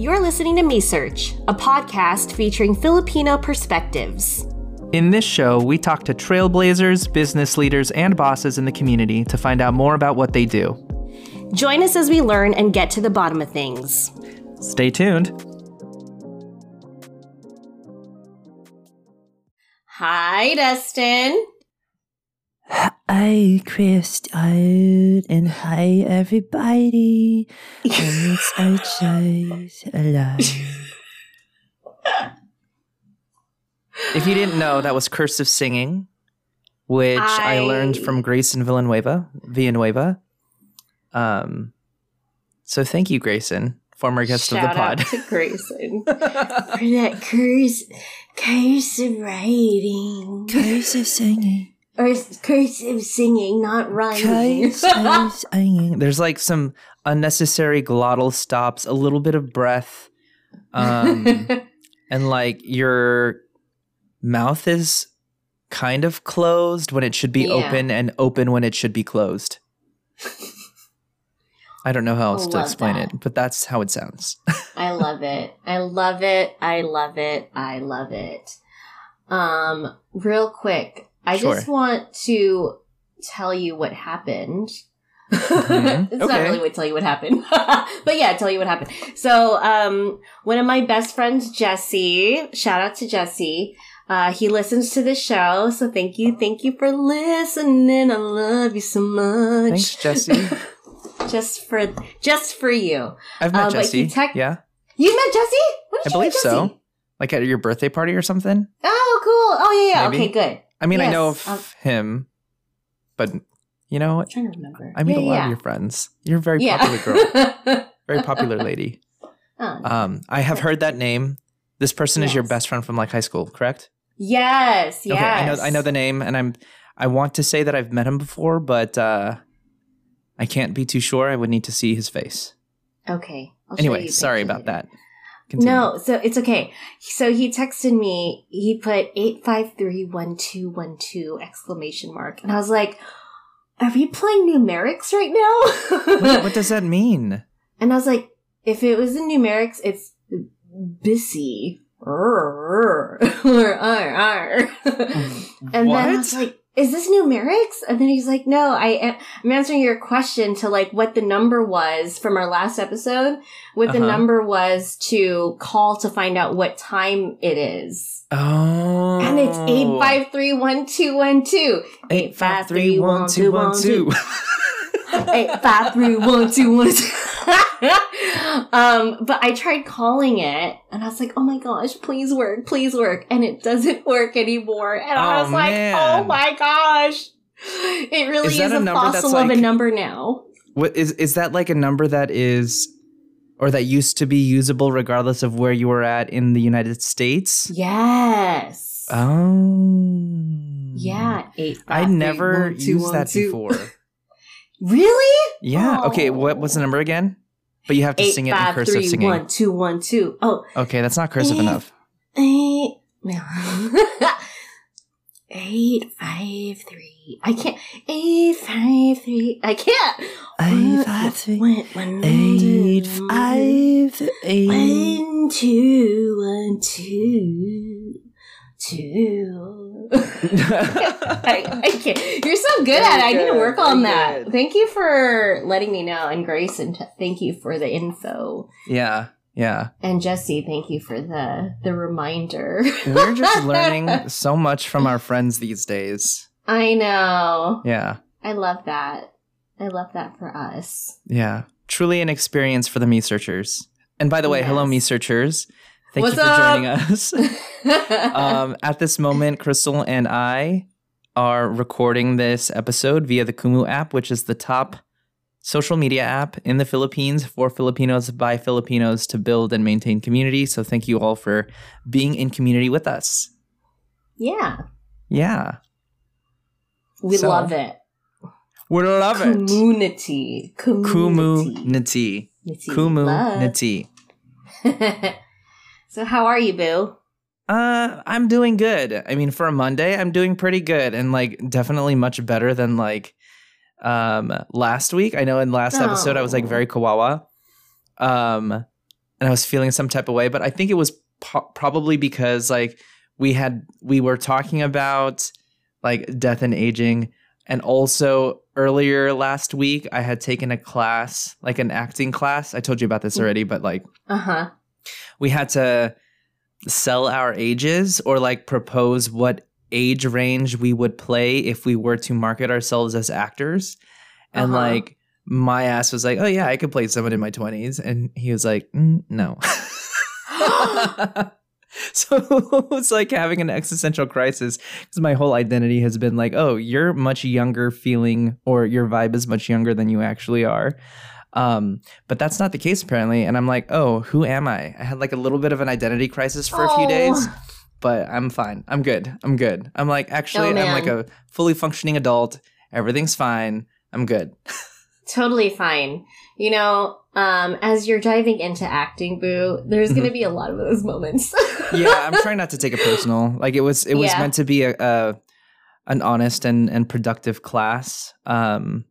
You're listening to Me Search, a podcast featuring Filipino perspectives. In this show, we talk to trailblazers, business leaders, and bosses in the community to find out more about what they do. Join us as we learn and get to the bottom of things. Stay tuned. Hi, Dustin. Hi, Crystal, and hi, everybody. And it's outside alive. If you didn't know, that was cursive singing, which I, I- learned from Grayson Villanueva. Villanueva. Um, so thank you, Grayson, former guest Shout of the out pod. to Grayson. For that curse, cursive writing. Cursive singing. Or cursive singing, not rhyming. Cursive singing. There's like some unnecessary glottal stops, a little bit of breath, um, and like your mouth is kind of closed when it should be Yeah. open and open when it should be closed. I don't know how else to explain that. it, but that's how it sounds. I love it. I love it. I love it. I love it. Um, real quick, I just want to tell you what happened. Mhm. it's not really what tell you what happened, but yeah, tell you what happened. So, um, one of my best friends, Jesse, shout out to Jesse. Uh, he listens to the show, so thank you, thank you for listening. I love you so much. Thanks, Jesse. just for just for you. I've met Uh, Jesse. tec- yeah, You met Jesse? When I you believe meet Jesse? so. Like at your birthday party or something. Oh, cool. Oh, yeah, yeah. Maybe. Okay, good. I mean, I know of um, him, but you know? I'm trying to remember. I meet yeah, a lot yeah. of your friends. You're a very yeah. popular girl. very popular lady. Oh. Um, I have heard that name. This person is your best friend from like high school, correct? yes, yes. Okay, I know I know the name, and I'm I want to say that I've met him before, but uh, I can't be too sure. I would need to see his face. Okay. I'll Anyway, sorry about later. that. Continue. No, so it's okay. So he texted me. He put eight five three one two one two exclamation mark, and I was like, "Are we playing numerics right now?" What, what does that mean? And I was like, if it was in numerics, it's busy." Or, or, or. And then I was like, is this numerics? And then he's like, no, I am, I'm answering your question to like what the number was from our last episode. What the Uh-huh. number was to call to find out what time it is. Oh, And it's eight five three one two one two. eight five three one two one two. Eight five three one two one two. um, but I tried calling it, and I was like, "Oh my gosh, please work, please work," and it doesn't work anymore. And I Oh, was like, man. "Oh my gosh, it really Is is, a a, number that's fossil of a number now." What is is that like a number that is or that used to be usable regardless of where you were at in the United States? Yes. Oh. yeah. Eight. I five, three, never one, two, used one, that two. before. Really? Yeah. Okay, what Oh. was the number again? But you have to Eight sing it in cursive three singing. one two one two. Oh, Okay, that's not cursive Eh. enough. Eight, no. eight, five, three. I can't. Eight, five, three. I can't. Eight, five, three, One, one, Eight, two, five, eight. One, two, one, two, two. I, I can't. You're so good at it. I need to work on very that. good. Thank you for letting me know. And Grace, and t- thank you for the info. yeah, yeah. And Jesse, thank you for the the reminder. We're just learning so much from our friends these days. I know. Yeah, I love that. I love that for us. yeah. Truly an experience for the me searchers. And by the way, hello, me searchers. Thank What's you for up? joining us. um, at this moment, Crystal and I are recording this episode via the Kumu app, which is the top social media app in the Philippines for Filipinos by Filipinos to build and maintain community. So thank you all for being in community with us. yeah, Yeah. we So, love it. We love it. Community. Community. Community. Community. Community. so how are you, Boo? Uh, I'm doing good. I mean, for a Monday, I'm doing pretty good, and like definitely much better than like um last week. I know in last episode I was like Oh. very kawawa. Um, and I was feeling some type of way, but I think it was po- probably because like we had we were talking about like death and aging and also earlier last week I had taken a class, like an acting class. I told you about this already, but like Uh huh. We had to sell our ages or like propose what age range we would play if we were to market ourselves as actors. And Uh-huh. like my ass was like, "Oh yeah, I could play someone in my 20s." And he was like, mm, "No." so it was like having an existential crisis because my whole identity has been like, "Oh, you're much younger feeling or your vibe is much younger than you actually are." Um, but that's not the case apparently. And I'm like, oh, who am I? I had like a little bit of an identity crisis for a few Oh. days, but I'm fine. I'm good. I'm good. I'm like, actually, Oh, I'm like a fully functioning adult. Everything's fine. I'm good. Totally fine. You know, um, as you're diving into acting, Boo, there's Mm-hmm. going to be a lot of those moments. yeah, I'm trying not to take it personal. Like it was, it was Yeah. meant to be a, a an honest and and productive class, um,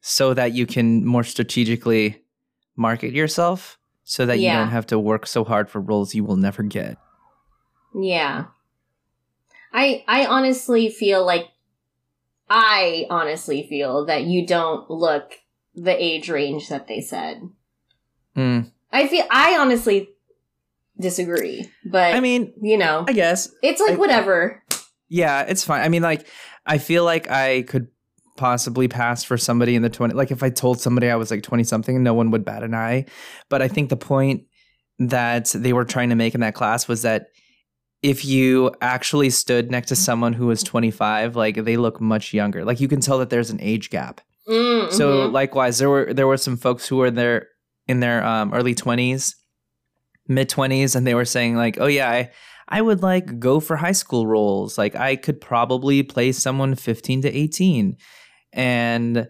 so that you can more strategically market yourself, so that Yeah. you don't have to work so hard for roles you will never get. Yeah. I I honestly feel like I honestly feel that you don't look the age range that they said. Mm. I feel I honestly disagree, but I mean, you know, I guess it's like I- whatever. Yeah, it's fine. I mean, like, I feel like I could possibly pass for somebody in the 20. Like, if I told somebody I was like 20 something, no one would bat an eye. But I think the point that they were trying to make in that class was that if you actually stood next to someone who was 25, like, they look much younger. Like, you can tell that there's an age gap. Mm, So mhm. likewise, there were there were some folks who were there in their um, early twenties, mid twenties, and they were saying like, "Oh yeah, I I would like go for high school roles. Like I could probably play someone fifteen to eighteen, and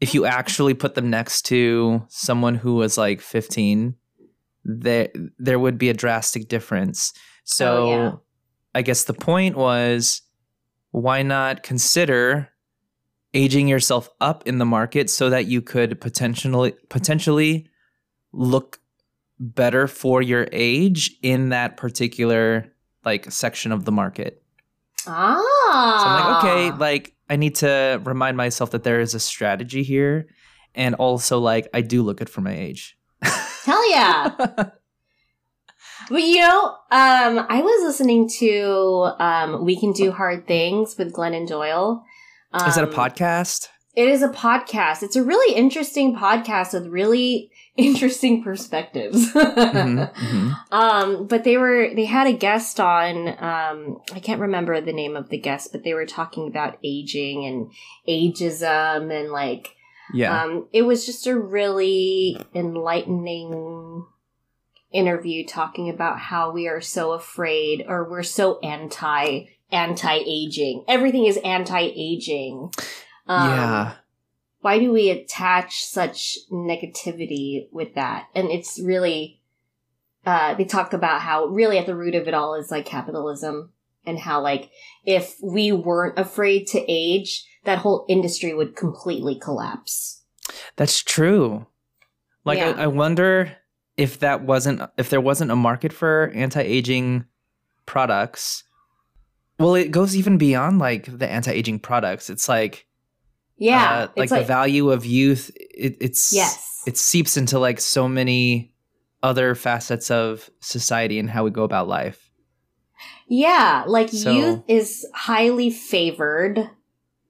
if you actually put them next to someone who was like fifteen, there there would be a drastic difference. So Oh, yeah. I guess the point was, why not consider aging yourself up in the market so that you could potentially potentially look better for your age in that particular like section of the market. Ah, So I'm like, okay, like I need to remind myself that there is a strategy here and also like I do look good for my age. hell yeah. But you know, um, I was listening to um, "We Can Do Hard Things" with Glennon Doyle. Um, is that a podcast? It is a podcast. It's a really interesting podcast with really interesting perspectives. Mhm, mhm. Um, but they were they had a guest on. Um, I can't remember the name of the guest, but they were talking about aging and ageism and like Yeah. um, it was just a really enlightening interview talking about how we are so afraid or we're so anti anti aging. Everything is anti aging. Um, yeah. Why do we attach such negativity with that? And it's really, uh, they talk about how really at the root of it all is like capitalism and how like if we weren't afraid to age, that whole industry would completely collapse. That's true. Like Yeah. I, I wonder if that wasn't if there wasn't a market for anti-aging products. Well, it goes even beyond like the anti-aging products. It's like Yeah, uh, like, it's the value of youth. It, it's yes, it seeps into like so many other facets of society and how we go about life. yeah, like So- youth is highly favored,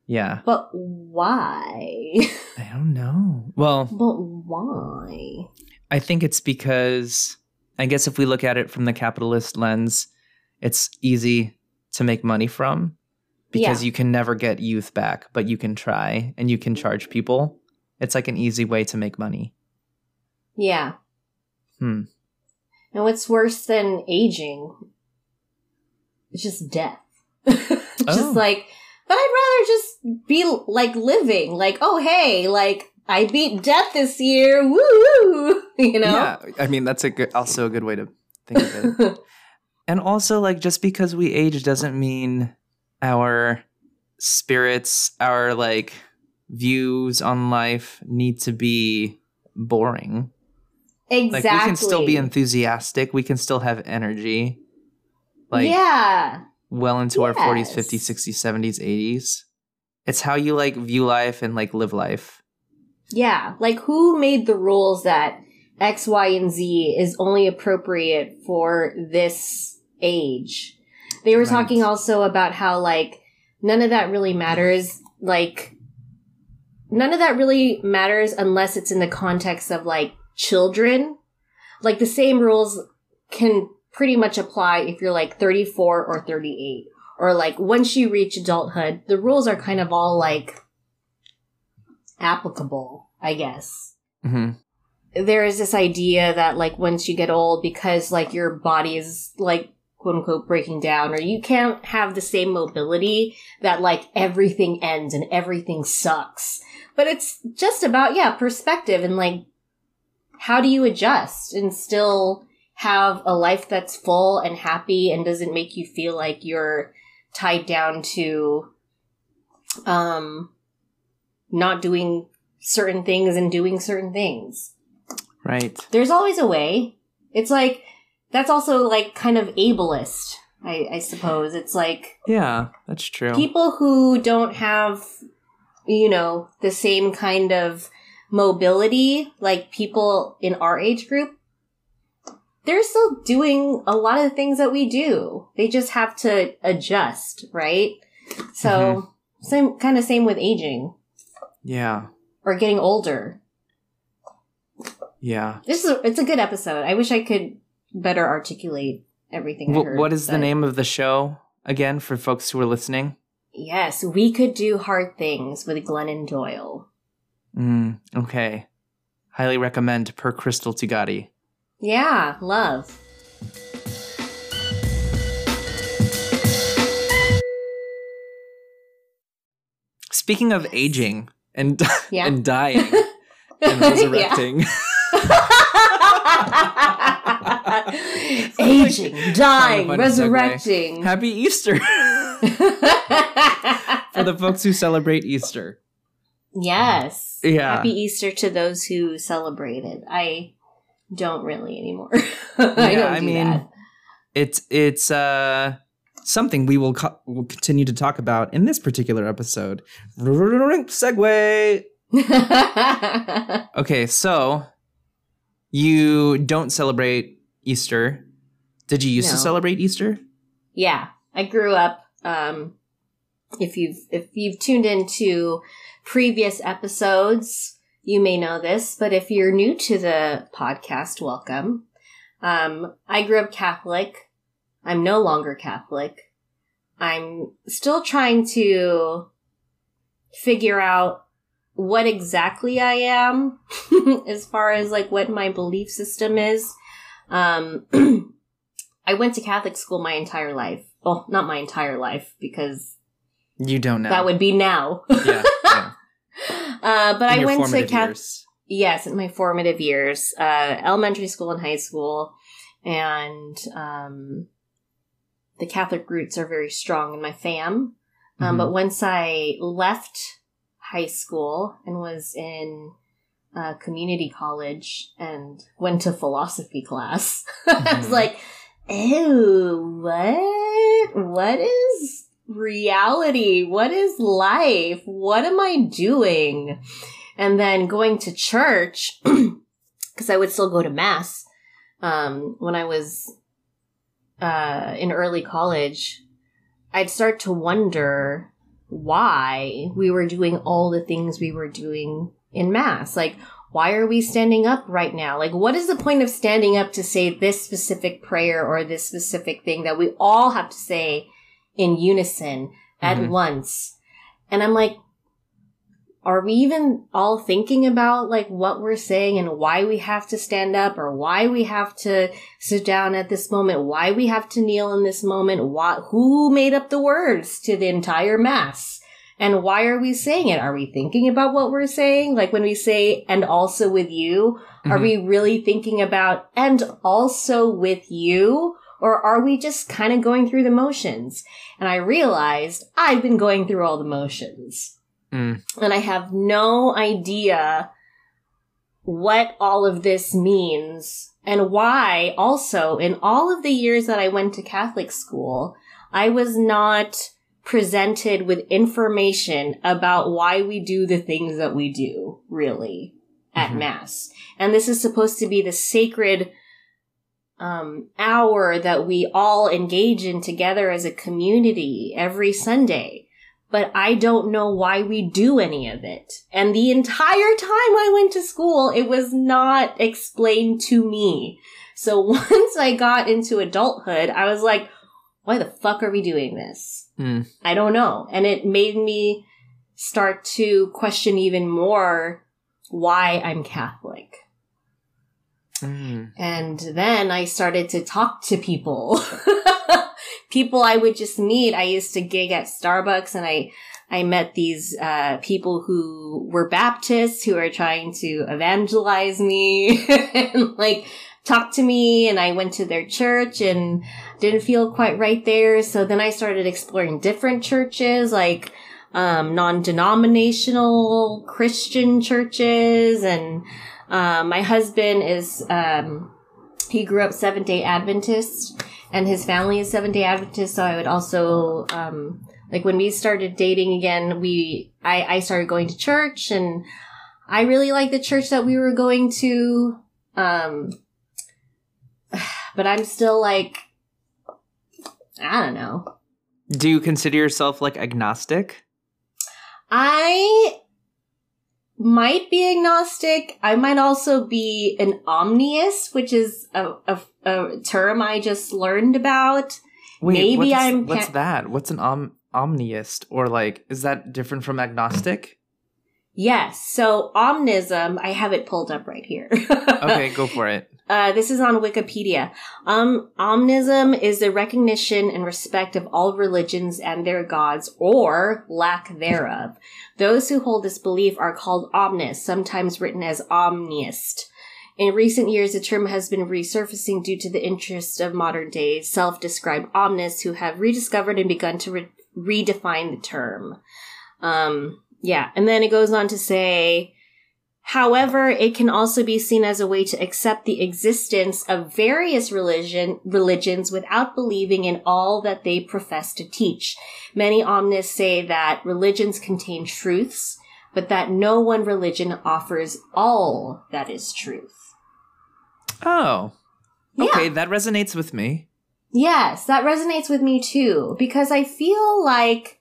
Yeah, but why? I don't know. Well, but why? I think it's because I guess if we look at it from the capitalist lens, it's easy to make money from because you can never get youth back, but you can try and you can charge people. It's like an easy way to make money. Yeah. Hmm. And what's worse than aging? It's just death. just Oh. like, but I'd rather just be like living. Like, oh hey, like I beat death this year. Woo! You know? Yeah, I mean that's a good, also a good way to think of it. and also, like, just because we age doesn't mean our spirits, our like views on life need to be boring. exactly. Like we can still be enthusiastic. We can still have energy. Like yeah. well into our 40s, Yes. 50s, 60s, 70s, 80s. It's how you like view life and like live life. Yeah. Like who made the rules that X, Y, and Z is only appropriate for this age? They were Right. talking also about how like none of that really matters. Like none of that really matters unless it's in the context of like children. Like the same rules can pretty much apply if you're like 34 or 38 or like once you reach adulthood, the rules are kind of all like applicable, I guess. hmm There is this idea that like once you get old, because like your body is like quote unquote breaking down, or you can't have the same mobility that like everything ends and everything sucks. But it's just about, yeah, perspective and like how do you adjust and still have a life that's full and happy and doesn't make you feel like you're tied down to um not doing certain things and doing certain things. Right. There's always a way. It's like that's also like kind of ableist, I, I suppose. It's like Yeah, that's true. people who don't have you know the same kind of mobility like people in our age group they're still doing a lot of the things that we do they just have to adjust right so mm-hmm. same kind of same with aging yeah. or getting older Yeah. this is a, it's a good episode i wish i could better articulate everything I heard, what is the name of the show again for folks who are listening? yes we could do hard things with glennon doyle Mm, okay. Highly recommend per Crystal Tugati. yeah love Speaking of aging and Yeah. and dying and resurrecting, Aging, dying, resurrecting. happy Easter for the folks who celebrate Easter. yes. Yeah. Happy Easter to those who celebrate it. I don't really anymore. I Yeah, don't I do mean, that. It's it's uh something we will co- will continue to talk about in this particular episode. Segue. Okay, so you don't celebrate Easter. Did you used to celebrate Easter? yeah, I grew up. Um, if you've if you've tuned into previous episodes, you may know this, but if you're new to the podcast, welcome. Um, I grew up Catholic. I'm no longer Catholic. I'm still trying to figure out what exactly I am as far as like what my belief system is. Um, I went to Catholic school my entire life. Well, not my entire life because You don't know. that would be now. yeah, yeah. Uh, but In I went to Catholic. Yes, in my formative years, uh, elementary school and high school, and um, the Catholic roots are very strong in my fam. Um, Mhm. But once I left high school and was in uh, community college and went to philosophy class, I was Mhm. like, "Ew, what? What is reality? What is life? What am I doing?" And then going to church because I would still go to mass um, when I was uh, in early college. I'd start to wonder why we were doing all the things we were doing in mass. Like, why are we standing up right now? Like, what is the point of standing up to say this specific prayer or this specific thing that we all have to say in unison at Mhm. once? And I'm like, are we even all thinking about like what we're saying and why we have to stand up or why we have to sit down at this moment, why we have to kneel in this moment, why, who made up the words to the entire mass? And why are we saying it? Are we thinking about what we're saying? Like when we say, and also with you, are Mhm. we really thinking about, and also with you? Or are we just kind of going through the motions? And I realized I've been going through all the motions Mm. and I have no idea what all of this means and why also in all of the years that I went to Catholic school, I was not presented with information about why we do the things that we do, really, at Mhm. Mass. And this is supposed to be the sacred um, hour that we all engage in together as a community every Sunday. But I don't know why we do any of it. And the entire time I went to school, it was not explained to me. So once I got into adulthood, I was like, why the fuck are we doing this? Hmm. I don't know. And it made me start to question even more why I'm Catholic. Mm. And then I started to talk to people. people I would just meet. I used to gig at Starbucks and I, I met these, uh, people who were Baptists who are trying to evangelize me and like talk to me. And I went to their church and didn't feel quite right there. So then I started exploring different churches, like, um, non-denominational Christian churches and, um, my husband is, um, he grew up Seventh day Adventist and his family is Seventh day Adventist. So I would also, um, like when we started dating again, we, I, I started going to church and I really liked the church that we were going to. Um, but I'm still like, I don't know. Do you consider yourself like agnostic? I might be agnostic. I might also be an omniist, which is a, a, a term I just learned about. Maybe what's, I'm What's that? What's an om- omniist? Or like, is that different from agnostic? Yes. So omnism, I have it pulled up right here. Okay, go for it. Uh, this is on Wikipedia. Um, omnism is the recognition and respect of all religions and their gods or lack thereof. Those who hold this belief are called omnists, sometimes written as omniist. In recent years, the term has been resurfacing due to the interest of modern day self-described omnists who have rediscovered and begun to re- redefine the term. Um, yeah. And then it goes on to say, However, it can also be seen as a way to accept the existence of various religion, religions without believing in all that they profess to teach. Many omnists say that religions contain truths, but that no one religion offers all that is truth. Oh, Yeah. okay, that resonates with me. Yes, that resonates with me too, because I feel like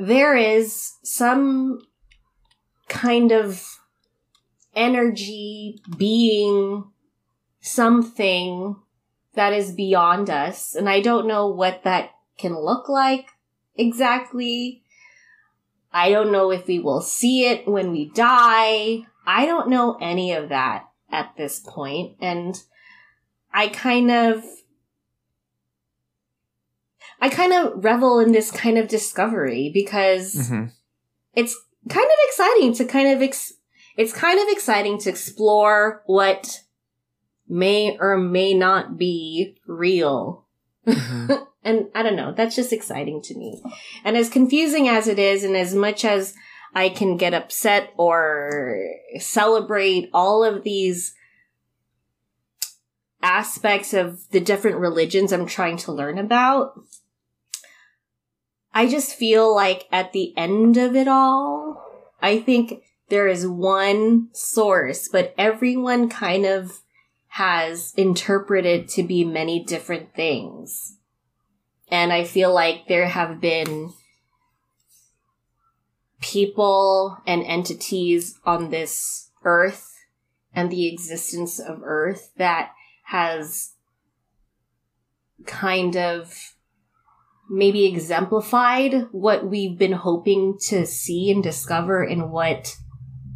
there is some kind of energy, being, something that is beyond us. And I don't know what that can look like exactly. I don't know if we will see it when we die. I don't know any of that at this point, And I kind of I kind of revel in this kind of discovery because Mhm. it's kind of exciting to kind of ex- it's kind of exciting to explore what may or may not be real. Mhm. and I don't know, that's just exciting to me. And as confusing as it is and as much as I can get upset or celebrate all of these aspects of the different religions I'm trying to learn about. I just feel like at the end of it all, I think there is one source, but everyone kind of has interpreted to be many different things. And I feel like there have been people and entities on this earth and the existence of earth that has kind of maybe exemplified what we've been hoping to see and discover in what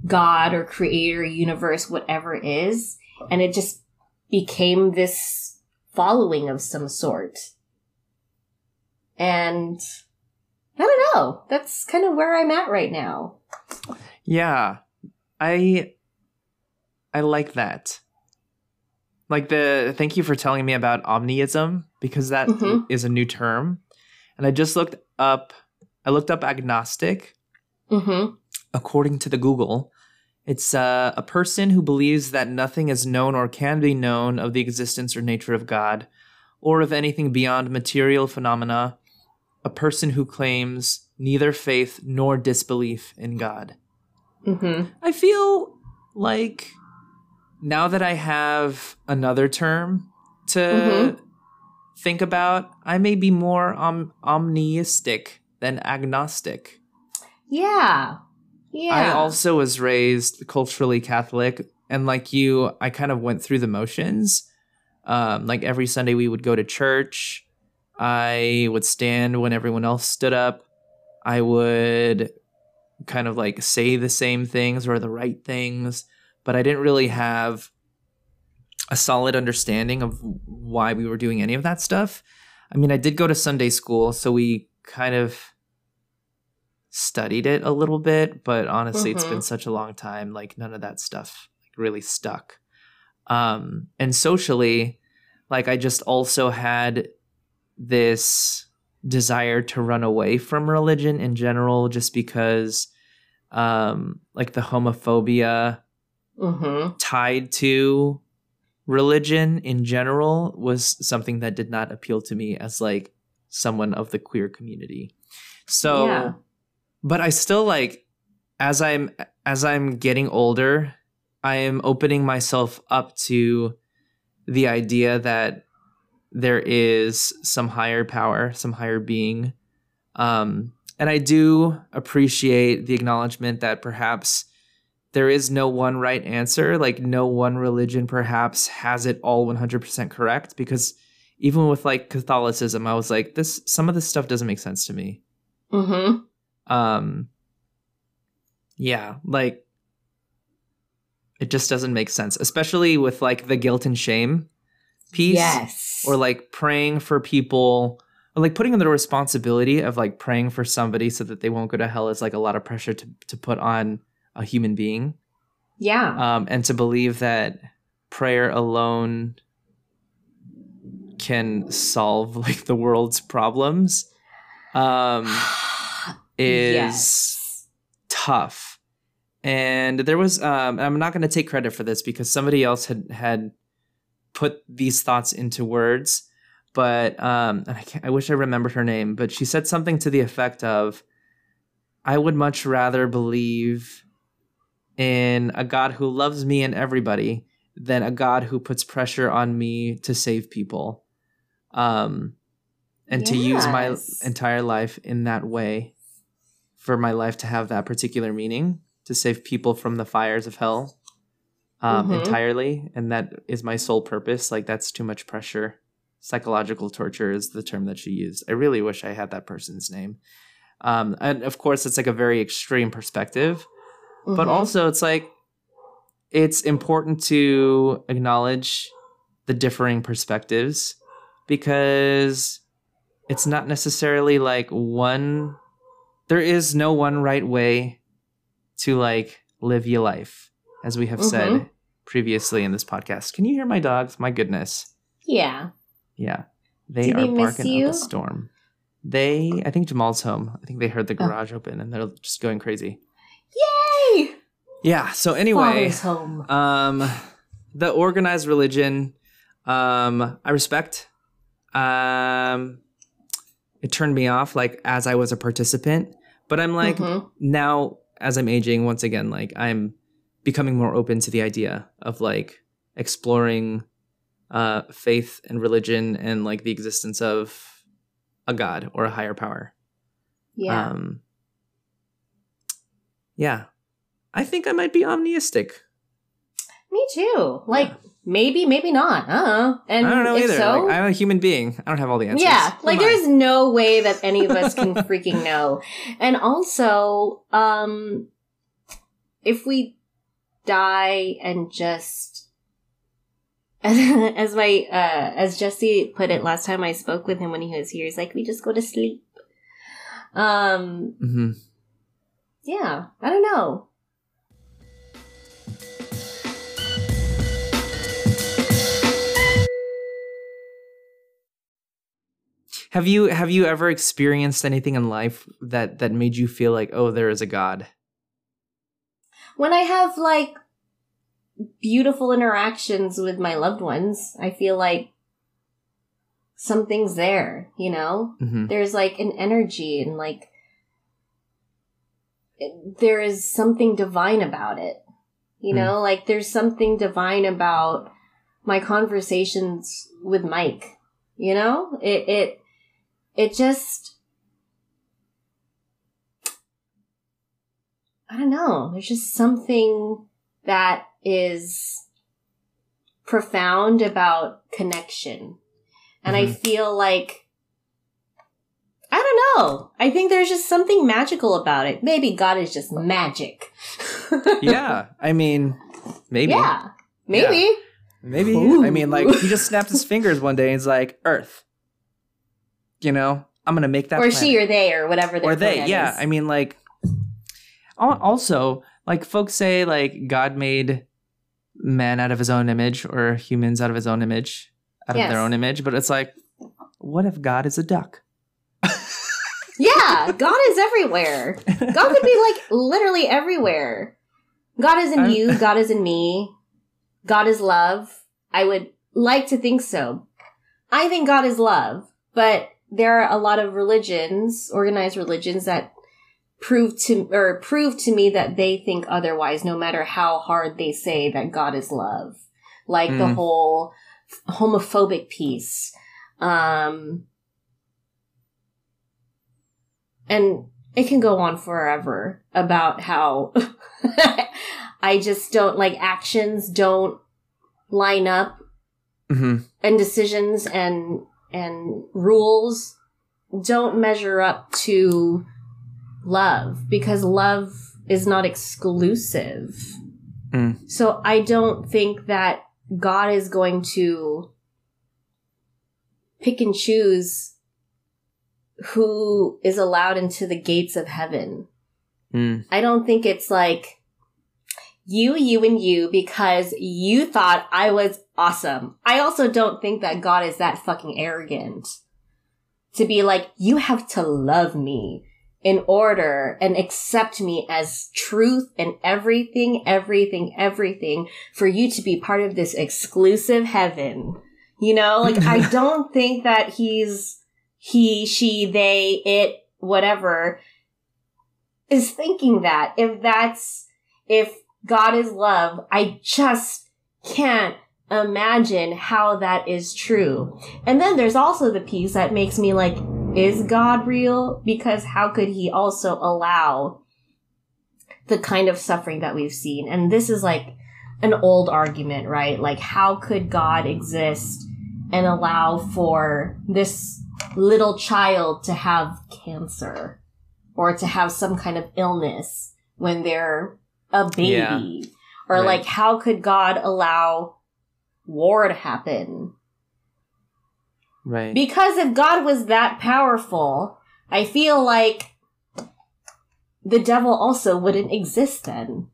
God or creator, universe, whatever is. And it just became this following of some sort. And I don't know. That's kind of where I'm at right now. Yeah. I I like that. Like the thank you for telling me about omniism because that is Mhm. a new term. And I just looked up I looked up agnostic Mm-hmm. according to the Google. It's uh, a person who believes that nothing is known or can be known of the existence or nature of God, or of anything beyond material phenomena. A person who claims neither faith nor disbelief in God. Mm-hmm. I feel like now that I have another term to Mhm. Think about, I may be more om- omniistic than agnostic. Yeah. Yeah. I also was raised culturally Catholic, and like you, I kind of went through the motions. Um, like every Sunday, we would go to church. I would stand when everyone else stood up. I would kind of like say the same things or the right things, but I didn't really have a solid understanding of why we were doing any of that stuff. I mean, I did go to Sunday school, so we kind of studied it a little bit, but honestly, it's Mhm. been such a long time. Like none of that stuff like really stuck. Um, and socially, like I just also had this desire to run away from religion in general, just because, um, like the homophobia Mm-hmm. tied to religion in general was something that did not appeal to me as like someone of the queer community. So Yeah. but I still like as I'm as I'm getting older, I am opening myself up to the idea that there is some higher power, some higher being. Um and I do appreciate the acknowledgement that perhaps there is no one right answer. Like, no one religion perhaps has it all 100% correct. Because even with like Catholicism, I was like, this, some of this stuff doesn't make sense to me. Mm-hmm. Um, yeah, like, it just doesn't make sense, especially with like the guilt and shame piece. Yes. Or like praying for people, or like putting on the responsibility of like praying for somebody so that they won't go to hell is like a lot of pressure to, to put on a human being yeah. um, and to believe that prayer alone can solve like the world's problems um, is yes. tough. And there was, um, I'm not going to take credit for this because somebody else had had put these thoughts into words, but um, and I, can't, I wish I remembered her name, but she said something to the effect of, "I would much rather believe in a God who loves me and everybody than a God who puts pressure on me to save people, um, and to use my entire life in that way." for my life to have that particular meaning to save people from the fires of hell um, Mhm. entirely. And that is my sole purpose. Like that's too much pressure. Psychological torture is the term that she used. I really wish i had that person's name. Um, and of course it's like a very extreme perspective but Mhm. also it's like it's important to acknowledge the differing perspectives because it's not necessarily like one there is no one right way to like live your life as we have said Mhm. previously in this podcast can you hear my dogs my goodness yeah. yeah they Do are they barking up a storm they i think jamal's home i think they heard the Oh. garage open and they're just going crazy! Yeah so anyway Father's home. um the organized religion um i respect um it turned me off like as i was a participant but i'm like Mhm. now as i'm aging once again like i'm becoming more open to the idea of like exploring uh faith and religion and like the existence of a god or a higher power yeah. um yeah i think i might be omniistic Me too. Like maybe, maybe not. Uh. And I don't know either. So, like, I'm a human being. I don't have all the answers. yeah, like there's no way that any of us can freaking know. And also, um, if we die and just, as my, uh, as Jesse put it last time I spoke with him when he was here, he's like, we just go to sleep. Um, Mhm. yeah, I don't know. Have you have you ever experienced anything in life that that made you feel like, oh, there is a God? when I have like beautiful interactions with my loved ones, I feel like something's there, you know? hmm There's like an energy and like it- there is something divine about it. You Hmm. know, like there's something divine about my conversations with Mike. You know? It it it just I don't know. There's just something that is profound about connection. And I Mhm. feel like I don't know. I think there's just something magical about it. Maybe God is just magic. Yeah, I mean, maybe. Yeah. Maybe. Maybe. Ooh. I mean, like he just snapped his fingers one day and he's like, "Earth." You know, I'm gonna make that. or she or they or whatever or they. Yeah, is. I mean, like. Also, like folks say, like God made man out of his own image, or humans out of his own image, out of their own image. But it's like, what if God is a duck? yeah, God is everywhere. God could be like literally everywhere. God is in I'm- you, God is in me. God is love. I would like to think so. I think God is love, but there are a lot of religions, organized religions that prove to or prove to me that they think otherwise no matter how hard they say that God is love. Like the Mm. whole homophobic piece. Um and it can go on forever about how I just don't like actions don't line up hmm and decisions and and rules don't measure up to love because love is not exclusive. Mm. So I don't think that God is going to pick and choose who is allowed into the gates of heaven. Mm. I don't think it's like you, you, and you because you thought I was awesome. I also don't think that God is that fucking arrogant to be like, you have to love me in order and accept me as truth and everything, everything, everything for you to be part of this exclusive heaven. You know, like I don't think that he's he, she, they, it, whatever is thinking that. If that's, if God is love, I just can't imagine how that is true. And then there's also the piece that makes me like, is God real? Because how could he also allow the kind of suffering that we've seen? And this is like an old argument, right? Like, how could God exist and allow for this little child to have cancer or to have some kind of illness when they're a baby? Yeah. Or Right. like, how could God allow war to happen? Right. Because if God was that powerful, I feel like the devil also wouldn't exist then.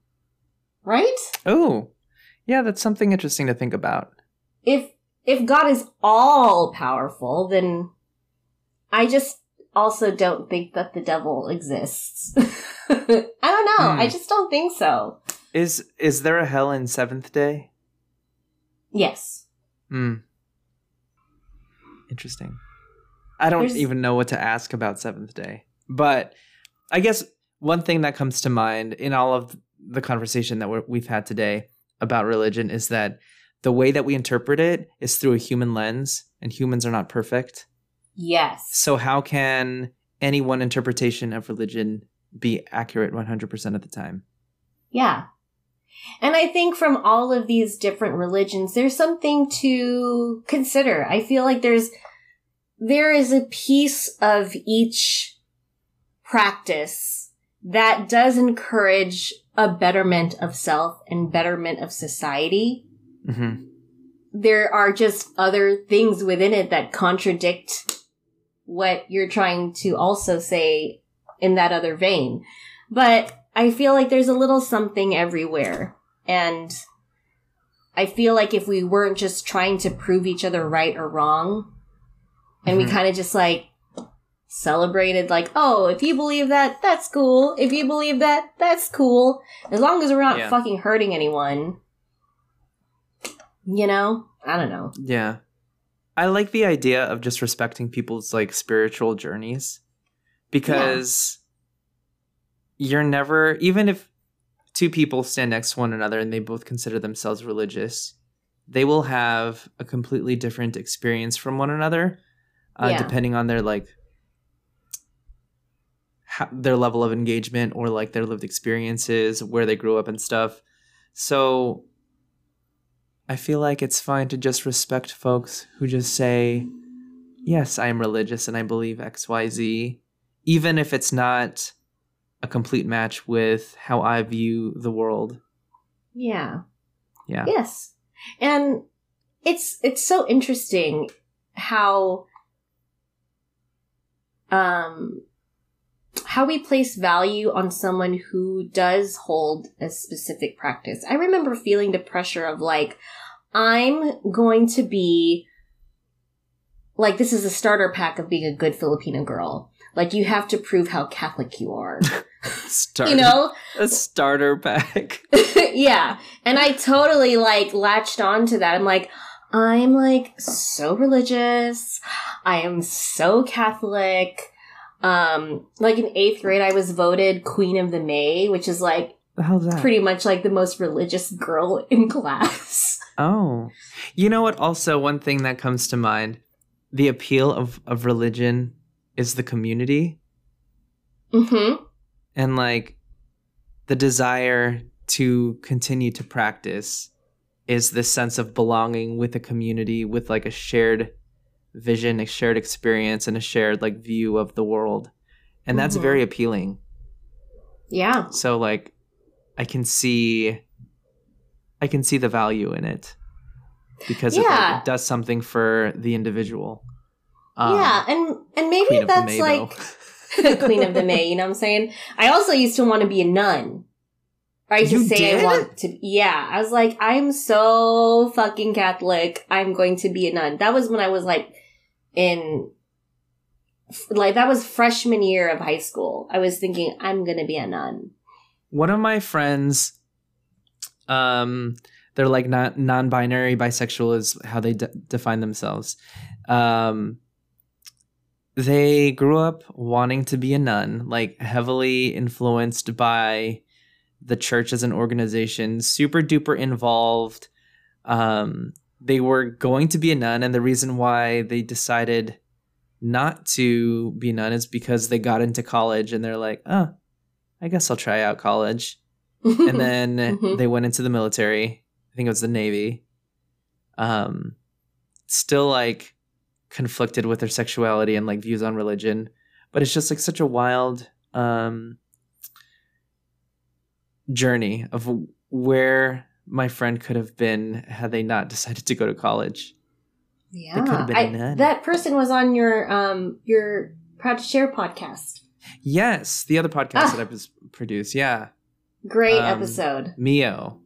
Right? oh, yeah, that's something interesting to think about. If if God is all powerful, then I just also don't think that the devil exists. I don't know. Hmm. I just don't think so. Is is there a hell in Seventh Day? Yes. Hmm. Interesting. I don't There's- even know what to ask about Seventh Day, but I guess one thing that comes to mind in all of the conversation that we're, we've had today about religion is that the way that we interpret it is through a human lens, and humans are not perfect. Yes. So how can any one interpretation of religion be accurate 100% of the time? Yeah. And I think from all of these different religions, there's something to consider. I feel like there's, there is a piece of each practice that does encourage a betterment of self and betterment of society. hmm There are just other things within it that contradict what you're trying to also say in that other vein. But I feel like there's a little something everywhere. And I feel like if we weren't just trying to prove each other right or wrong, and we Mhm. kind of just like celebrated like, oh, if you believe that, that's cool. If you believe that, that's cool. As long as we're not Yeah. fucking hurting anyone. You know? I don't know. Yeah. I like the idea of just respecting people's like spiritual journeys because you're never even if two people stand next to one another and they both consider themselves religious, they will have a completely different experience from one another uh, Yeah. depending on their like ho- their level of engagement or like their lived experiences, where they grew up and stuff. So I feel like it's fine to just respect folks who just say, Yes, I am religious and I believe XYZ, even if it's not a complete match with how I view the world. Yeah. Yeah. Yes. And it's it's so interesting how um how we place value on someone who does hold a specific practice. I remember feeling the pressure of like I'm going to be like this is a starter pack of being a good Filipino girl. Like you have to prove how Catholic you are. Starter, you know? a starter pack. yeah. And I totally like latched on to that. I'm like, I'm like so religious. I am so Catholic. Um, like in eighth grade, I was voted Queen of the May, which is like The hell's that? pretty much like the most religious girl in class. Oh. You know what? Also, one thing that comes to mind the appeal of, of religion is the community hmm and like the desire to continue to practice is this sense of belonging with a community with like a shared vision, a shared experience, and a shared like view of the world. And that's Mhm. very appealing. Yeah. So like I can see I can see the value in it because it, like, Yeah. it does something for the individual. Um, yeah. And, and maybe that's May, like. Queen of the May, you know what I'm saying? I also used to want to be a nun. I used You to say did? I want to, yeah. I was like, I'm so fucking Catholic. I'm going to be a nun. That was when I was like in, like, that was freshman year of high school. I was thinking, I'm going to be a nun. one of my friends um they're like not non-binary bisexual is how they de- define themselves um they grew up wanting to be a nun like heavily influenced by the church as an organization super duper involved um they were going to be a nun and the reason why they decided not to be a nun is because they got into college and they're like oh i guess i'll try out college and then Mhm. they went into the military. I think it was the Navy. Um, still like conflicted with their sexuality and like views on religion, but it's just like such a wild um journey of where my friend could have been had they not decided to go to college. yeah. could have been a I- that person was on your, um, your Proud to Share podcast. Yes, the other podcast Ah. that I was produced. Yeah, Great Um, episode. Mio.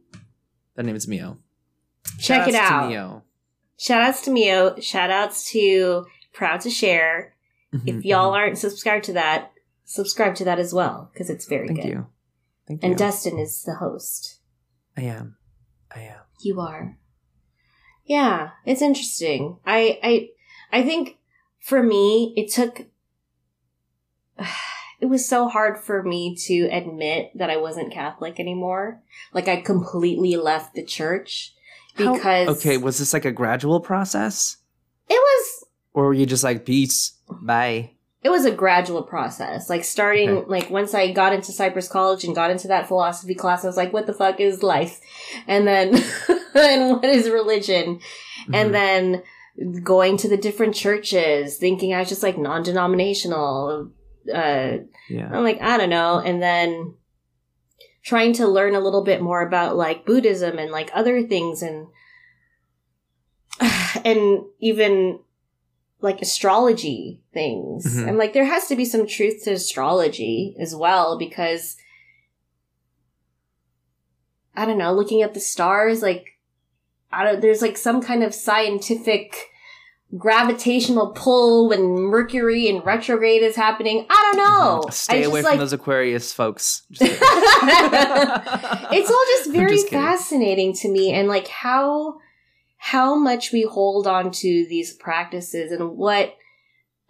That name is Mio. Check it Shoutouts to out. Mio. Shout outs to Mio. Shout outs to Proud to Share. Mhm, If y'all mhm. aren't subscribed to that, subscribe to that as well because it's very Thank good. you. Thank you. And Dustin is the host. I am. Oh, I am. You are. Yeah, it's interesting. I I I think for me it took it was so hard for me to admit that I wasn't Catholic anymore. Like I completely left the church How- because okay, was this like a gradual process? it was Or were you just like, peace, bye? It was a gradual process. Like starting, Okay. like once I got into Cypress College and got into that philosophy class, I was like, what the fuck is life? And then, and what is religion? Mhm. And then going to the different churches, thinking I was just like non-denominational. Uh, yeah. I'm like, I don't know. And then trying to learn a little bit more about like Buddhism and like other things and, and even like astrology things. Mhm. I'm like, there has to be some truth to astrology as well because I don't know, looking at the stars, like, I don't, there's like some kind of scientific gravitational pull when Mercury in retrograde is happening. I don't know. Mm-hmm. Stay I away from like, those Aquarius folks. It's all just very just fascinating to me and like how how much we hold on to these practices and what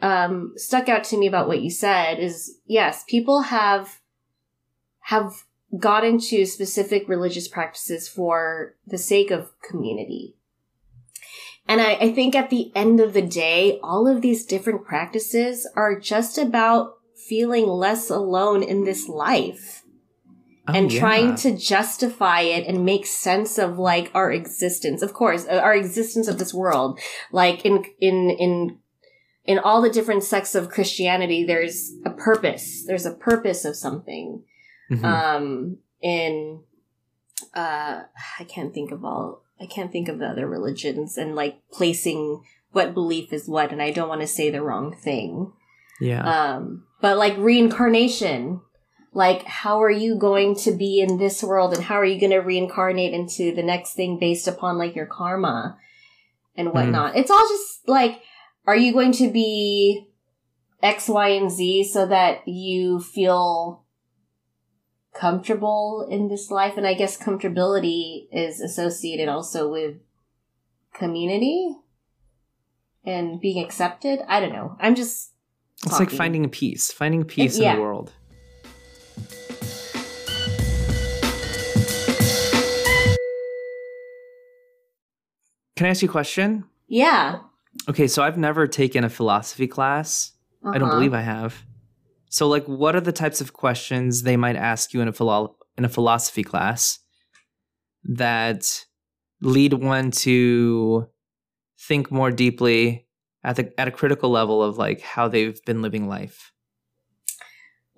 um stuck out to me about what you said is yes people have have got into specific religious practices for the sake of community. And I, I think at the end of the day all of these different practices are just about feeling less alone in this life Oh, and yeah. trying to justify it and make sense of like our existence of course uh, our existence of this world like in in in in all the different sects of christianity there's a purpose there's a purpose of something Mhm. um in uh i can't think of all i can't think of the other religions and like placing what belief is what and i don't want to say the wrong thing yeah. um, but like reincarnation, like how are you going to be in this world and how are you going to reincarnate into the next thing based upon like your karma and hmm. whatnot? It's all just like, are you going to be X, Y, and Z so that you feel comfortable in this life? And I guess comfortability is associated also with community and being accepted. I don't know. I'm just It's like talking. finding peace, finding peace yeah. in the world. Can I ask you a question? Yeah. Okay, so I've never taken a philosophy class. I don't Uh-huh. believe I have. So, like, what are the types of questions they might ask you in a philo- in a philosophy class that lead one to think more deeply at the at a critical level of like how they've been living life?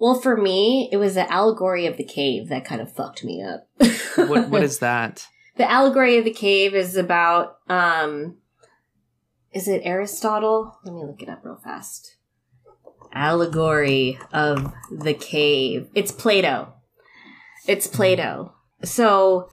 Well, for me, it was the allegory of the cave that kind of fucked me up. What what is that? the allegory of the cave is about um is it Aristotle? Let me look it up real fast. Allegory of the cave. It's Plato. It's Plato. So,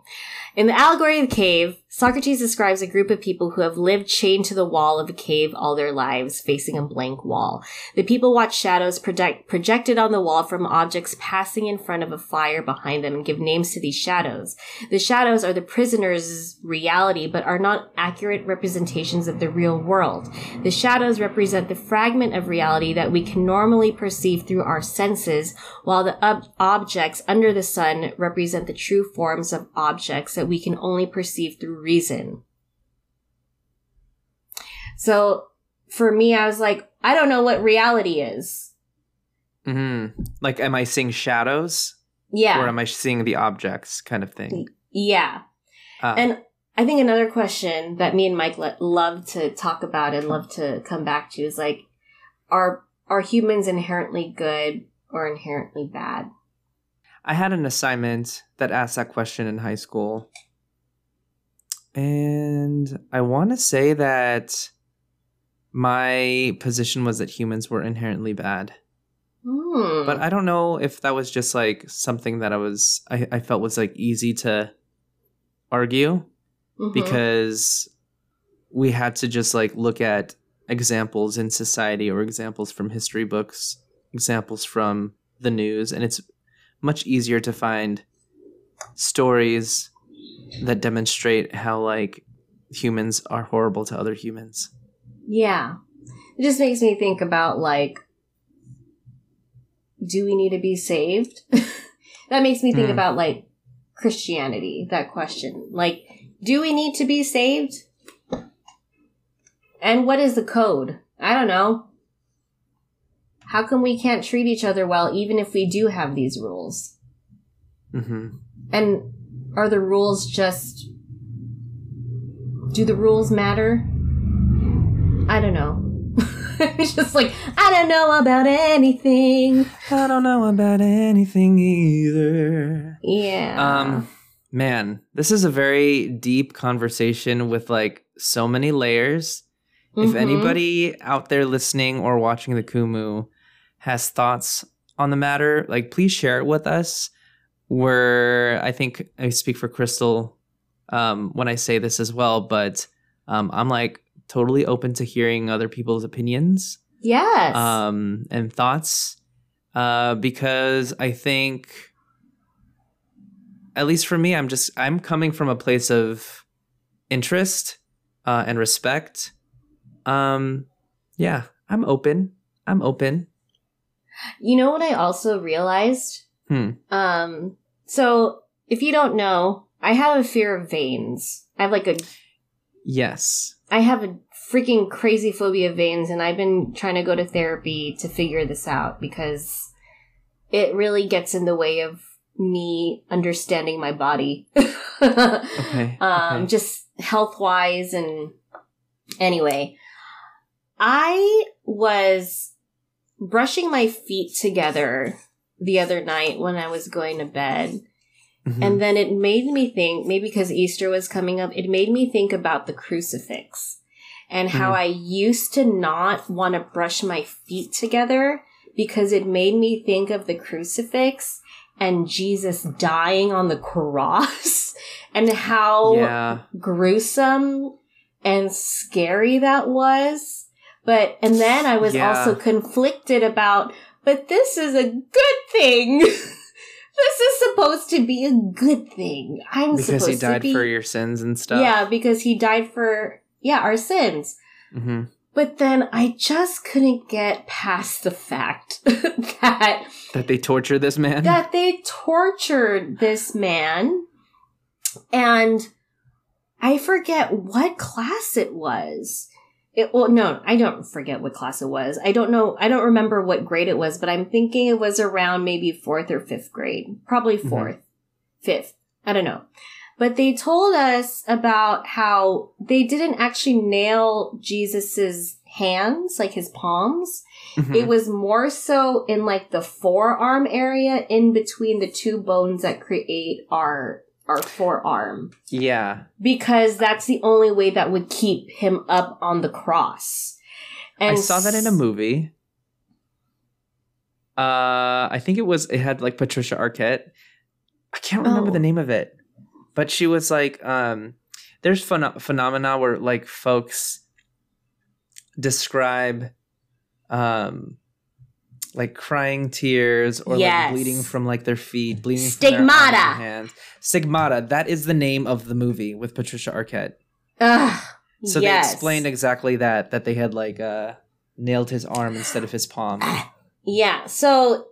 in the allegory of the cave, Socrates describes a group of people who have lived chained to the wall of a cave all their lives, facing a blank wall. The people watch shadows project- projected on the wall from objects passing in front of a fire behind them and give names to these shadows. The shadows are the prisoner's reality, but are not accurate representations of the real world. The shadows represent the fragment of reality that we can normally perceive through our senses, while the ob- objects under the sun represent the true forms of objects that we can only perceive through reason. So, for me, I was like, I don't know what reality is. hmm Like, am I seeing shadows Yeah. or am I seeing the objects, kind of thing? yeah. Uh, And I think another question that me and Mike le- love to talk about and love to come back to is like, are are humans inherently good or inherently bad? I had an assignment that asked that question in high school. And I want to say that my position was that humans were inherently bad. Hmm. But I don't know if that was just like something that I was I, I felt was like easy to argue Mhm. because we had to just like look at examples in society or examples from history books, examples from the news, and it's much easier to find stories that demonstrate how like humans are horrible to other humans. yeah, it just makes me think about like, do we need to be saved? that makes me think Hmm. about like Christianity. That question, like, do we need to be saved? And what is the code? I don't know. How come we can't treat each other well even if we do have these rules? hmm And are the rules just. Do the rules matter? I don't know. it's just like, I don't know about anything. I don't know about anything either. Yeah. Um, man, this is a very deep conversation with like so many layers. If Mhm. anybody out there listening or watching the Kumu has thoughts on the matter, like please share it with us. Where I think I speak for Crystal um, when I say this as well, but um, I'm like totally open to hearing other people's opinions Yes. um, and thoughts uh, because I think, at least for me, I'm just I'm coming from a place of interest uh, and respect. Um, yeah, I'm open. I'm open. You know what I also realized? Hmm. Um, so if you don't know, I have a fear of veins. I have like a Yes. I have a freaking crazy phobia of veins, and I've been trying to go to therapy to figure this out because it really gets in the way of me understanding my body. Okay. um, okay. just health wise, and anyway, I was brushing my feet together the other night when I was going to bed. Mhm. And then it made me think, maybe because Easter was coming up, it made me think about the crucifix and how Mhm. I used to not want to brush my feet together because it made me think of the crucifix and Jesus dying on the cross and how yeah. gruesome and scary that was. But, and then I was Yeah. also conflicted about, but this is a good thing. this is supposed to be a good thing. I'm Because he died be. for your sins and stuff. Yeah, because he died for, yeah, our sins. hmm But then I just couldn't get past the fact that That they tortured this man. that they tortured this man and I forget what class it was. It, well, no, I don't forget what class it was. I don't know. I don't remember what grade it was, but I'm thinking it was around maybe fourth or fifth grade. Probably Mhm. 4th fifth. I don't know. But they told us about how they didn't actually nail Jesus's hands, like his palms. Mhm. It was more so in like the forearm area in between the two bones that create our our forearm yeah. because that's the only way that would keep him up on the cross. And I saw that in a movie. Uh, I think it was it had like Patricia Arquette. I can't remember Oh. the name of it, but she was like, um, there's phen- phenomena where like folks describe, um, like crying tears or Yes. like bleeding from like their feet, bleeding from their Stigmata. hands. Stigmata. That is the name of the movie with Patricia Arquette. Ugh, So yes. they explained exactly that that they had like uh nailed his arm instead of his palm. Yeah. So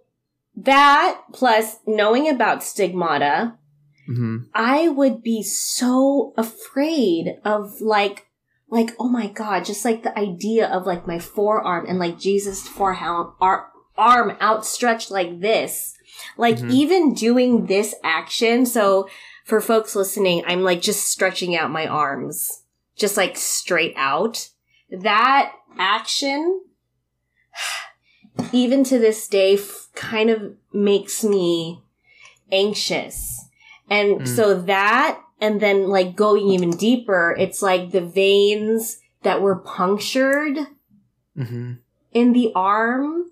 that plus knowing about stigmata, hmm I would be so afraid of like like oh my god, just like the idea of like my forearm and like Jesus' forearm ar- arm outstretched like this. Like Mhm. even doing this action, so for folks listening, I'm like just stretching out my arms, just like straight out. That action even to this day f- kind of makes me anxious. And Mm. so that, and then like going even deeper, it's like the veins that were punctured hmm in the arm,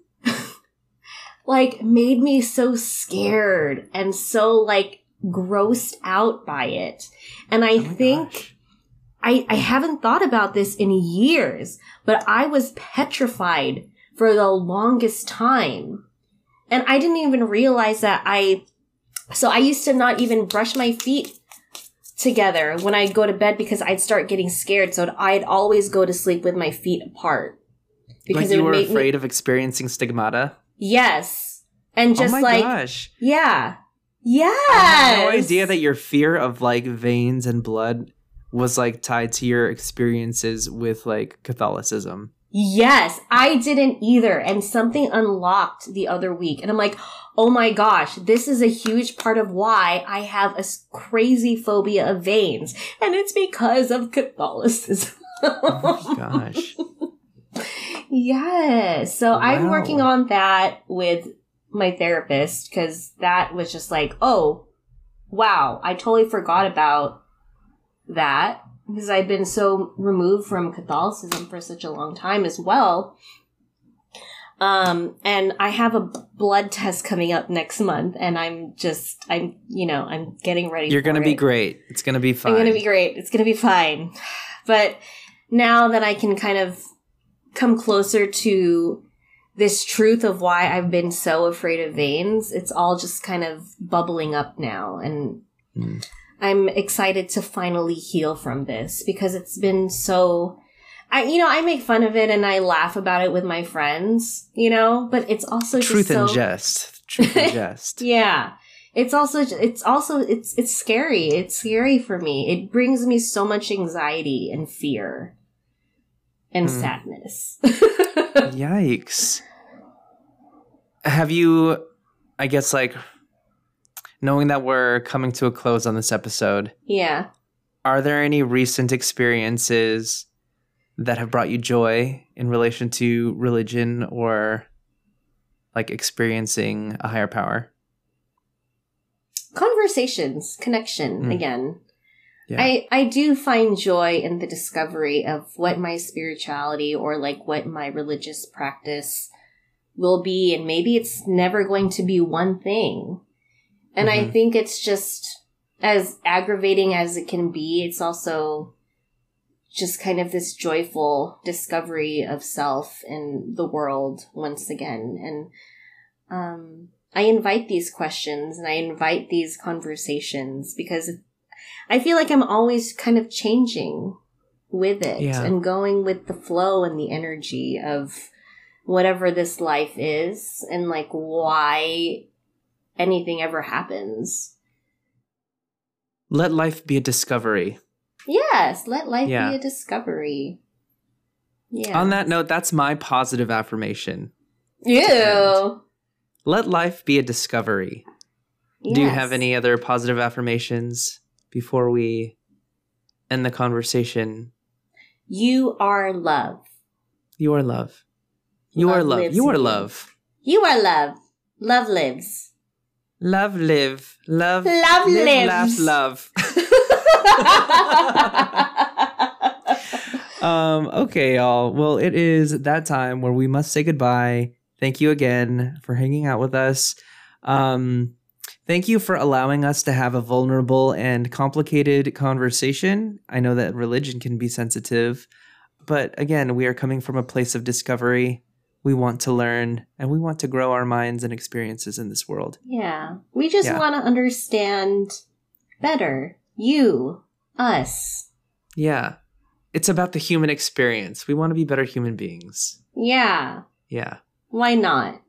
like made me so scared and so like grossed out by it. And I Oh think gosh. I, I haven't thought about this in years, but I was petrified for the longest time. And I didn't even realize that I, so I used to not even brush my feet together when I'd go to bed because I'd start getting scared. So I'd always go to sleep with my feet apart. like it you were make me, afraid of experiencing stigmata. Yes. And oh just oh my like, gosh! yeah. Yes. I had no idea that your fear of like veins and blood was like tied to your experiences with like Catholicism. Yes, I didn't either. And something unlocked the other week. And I'm like, oh my gosh, this is a huge part of why I have a crazy phobia of veins. And it's because of Catholicism. Oh my gosh! yes. So I'm working on that with my therapist because that was just like, oh, wow, I totally forgot about that because I've been so removed from Catholicism for such a long time as well. Um, and I have a blood test coming up next month, and I'm just, I'm, you know, I'm getting ready. You're gonna be great. It's gonna be fine. I'm gonna be great. It's gonna be fine. But now that I can kind of come closer to this truth of why I've been so afraid of veins, it's all just kind of bubbling up now. And Mm. I'm excited to finally heal from this because it's been so. I, you know, I make fun of it and I laugh about it with my friends, you know, but it's also Truth just and so, jest. Truth and jest. yeah. It's also it's also it's it's scary. It's scary for me. It brings me so much anxiety and fear and Hmm. sadness. Yikes. Have you, I guess, like, knowing that we're coming to a close on this episode, yeah. are there any recent experiences that have brought you joy in relation to religion or like experiencing a higher power? Conversations, connection Mm. again. Yeah. I I do find joy in the discovery of what my spirituality or like what my religious practice will be and maybe it's never going to be one thing. And I Mhm. think it's just as aggravating as it can be, it's also just kind of this joyful discovery of self and the world once again. And um I invite these questions and I invite these conversations because I feel like I'm always kind of changing with it Yeah. and going with the flow and the energy of whatever this life is and like why anything ever happens. Let life be a discovery. Yes, let life Yeah. be a discovery. Yeah. On that note, that's my positive affirmation. Ew. Let life be a discovery. Do you have any other positive affirmations before we end the conversation? You are love. You are love. You Love are love. You are love. You are love. Love lives. Love, live, love, Love live, laugh, lives. love. Um, okay, y'all. Well, it is that time where we must say goodbye. Thank you again for hanging out with us. Um, thank you for allowing us to have a vulnerable and complicated conversation. I know that religion can be sensitive, but again, we are coming from a place of discovery. We want to learn and we want to grow our minds and experiences in this world. Yeah. We just Yeah. want to understand better. You, us. Yeah. It's about the human experience. We want to be better human beings. Yeah. Yeah. Why not?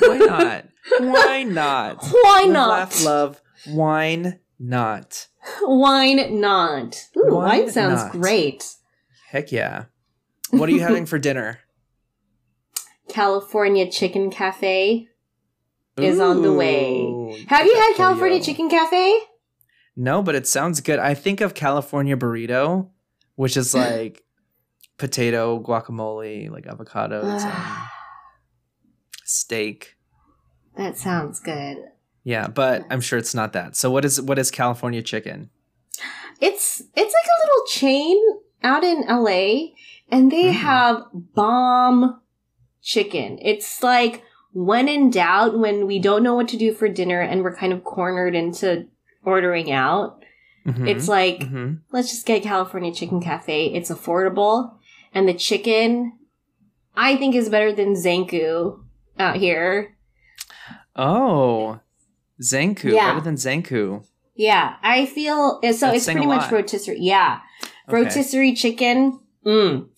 Why not? Why not? Why not? Laugh, love, wine, not. Wine not. Ooh, Wine wine sounds not. great. Heck yeah. What are you having for dinner? California Chicken Cafe is on the way. Have you had California. Chicken Cafe? No, but it sounds good. I think of California burrito, which is like potato, guacamole, like avocados, and ah. Steak. that sounds good. Yeah, but I'm sure it's not that. So what is what is California chicken? It's it's like a little chain out in LA and they Mm. have bomb chicken. It's like when in doubt when we don't know what to do for dinner and we're kind of cornered into ordering out. Mhm. It's like Mhm. let's just get California Chicken Cafe. It's affordable and the chicken I think is better than Zankou out here. Oh, Zankou, Yeah. better than Zankou. Yeah, I feel so. That's it's pretty much rotisserie. Yeah, Okay. rotisserie chicken. Mm,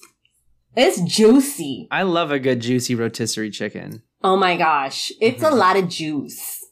it's juicy. I love a good juicy rotisserie chicken. Oh my gosh, it's a Mhm. lot of juice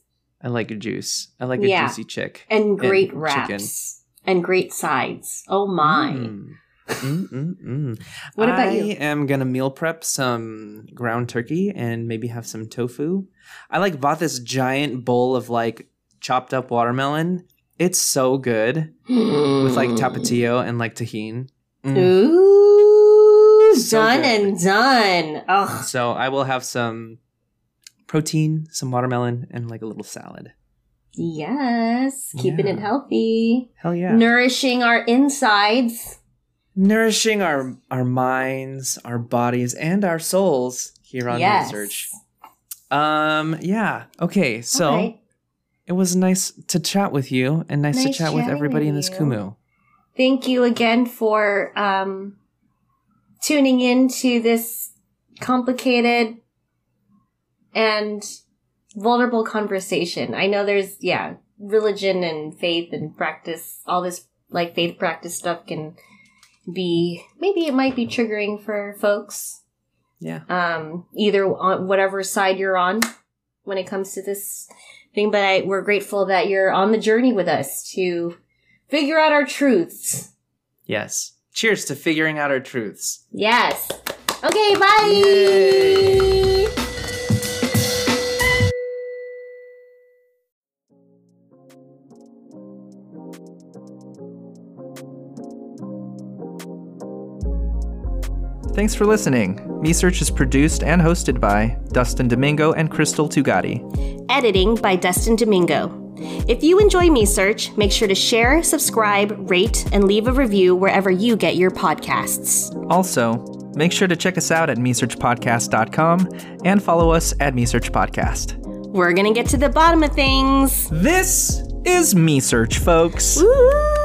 I like a juice. I like a Yeah. juicy chick. and great chicken. wraps and great sides. Oh my! Mm. Mm, mm, mm. What about I you? am gonna meal prep some ground turkey and maybe have some tofu. I like bought this giant bowl of like chopped up watermelon. It's so good with like tapatio and like Tajín. Mm. Ooh, So done good. and done. Oh, So I will have some protein, some watermelon, and like a little salad. yes, keeping it healthy, Hell yeah. nourishing our insides. Nourishing our our minds, our bodies, and our souls here on yes. research. Um yeah. Okay, so it was nice to chat with you and nice, to chat with everybody in this you. Kumu. Thank you again for um tuning into this complicated and vulnerable conversation. I know there's, yeah, religion and faith and practice, all this like faith practice stuff can be, maybe it might be triggering for folks. Yeah. Um, either on whatever side you're on when it comes to this thing, but I, we're grateful that you're on the journey with us to figure out our truths. Yes. Cheers to figuring out our truths. Yes. Okay, bye. Thanks for listening. Me Search is produced and hosted by Dustin Domingo and Crystal Tugati. Editing by Dustin Domingo. If you enjoy Me Search, make sure to share, subscribe, rate, and leave a review wherever you get your podcasts. Also, make sure to check us out at mesearchpodcast.com and follow us at mesearchpodcast. We're gonna get to the bottom of things. This is Me Search, folks. Woo!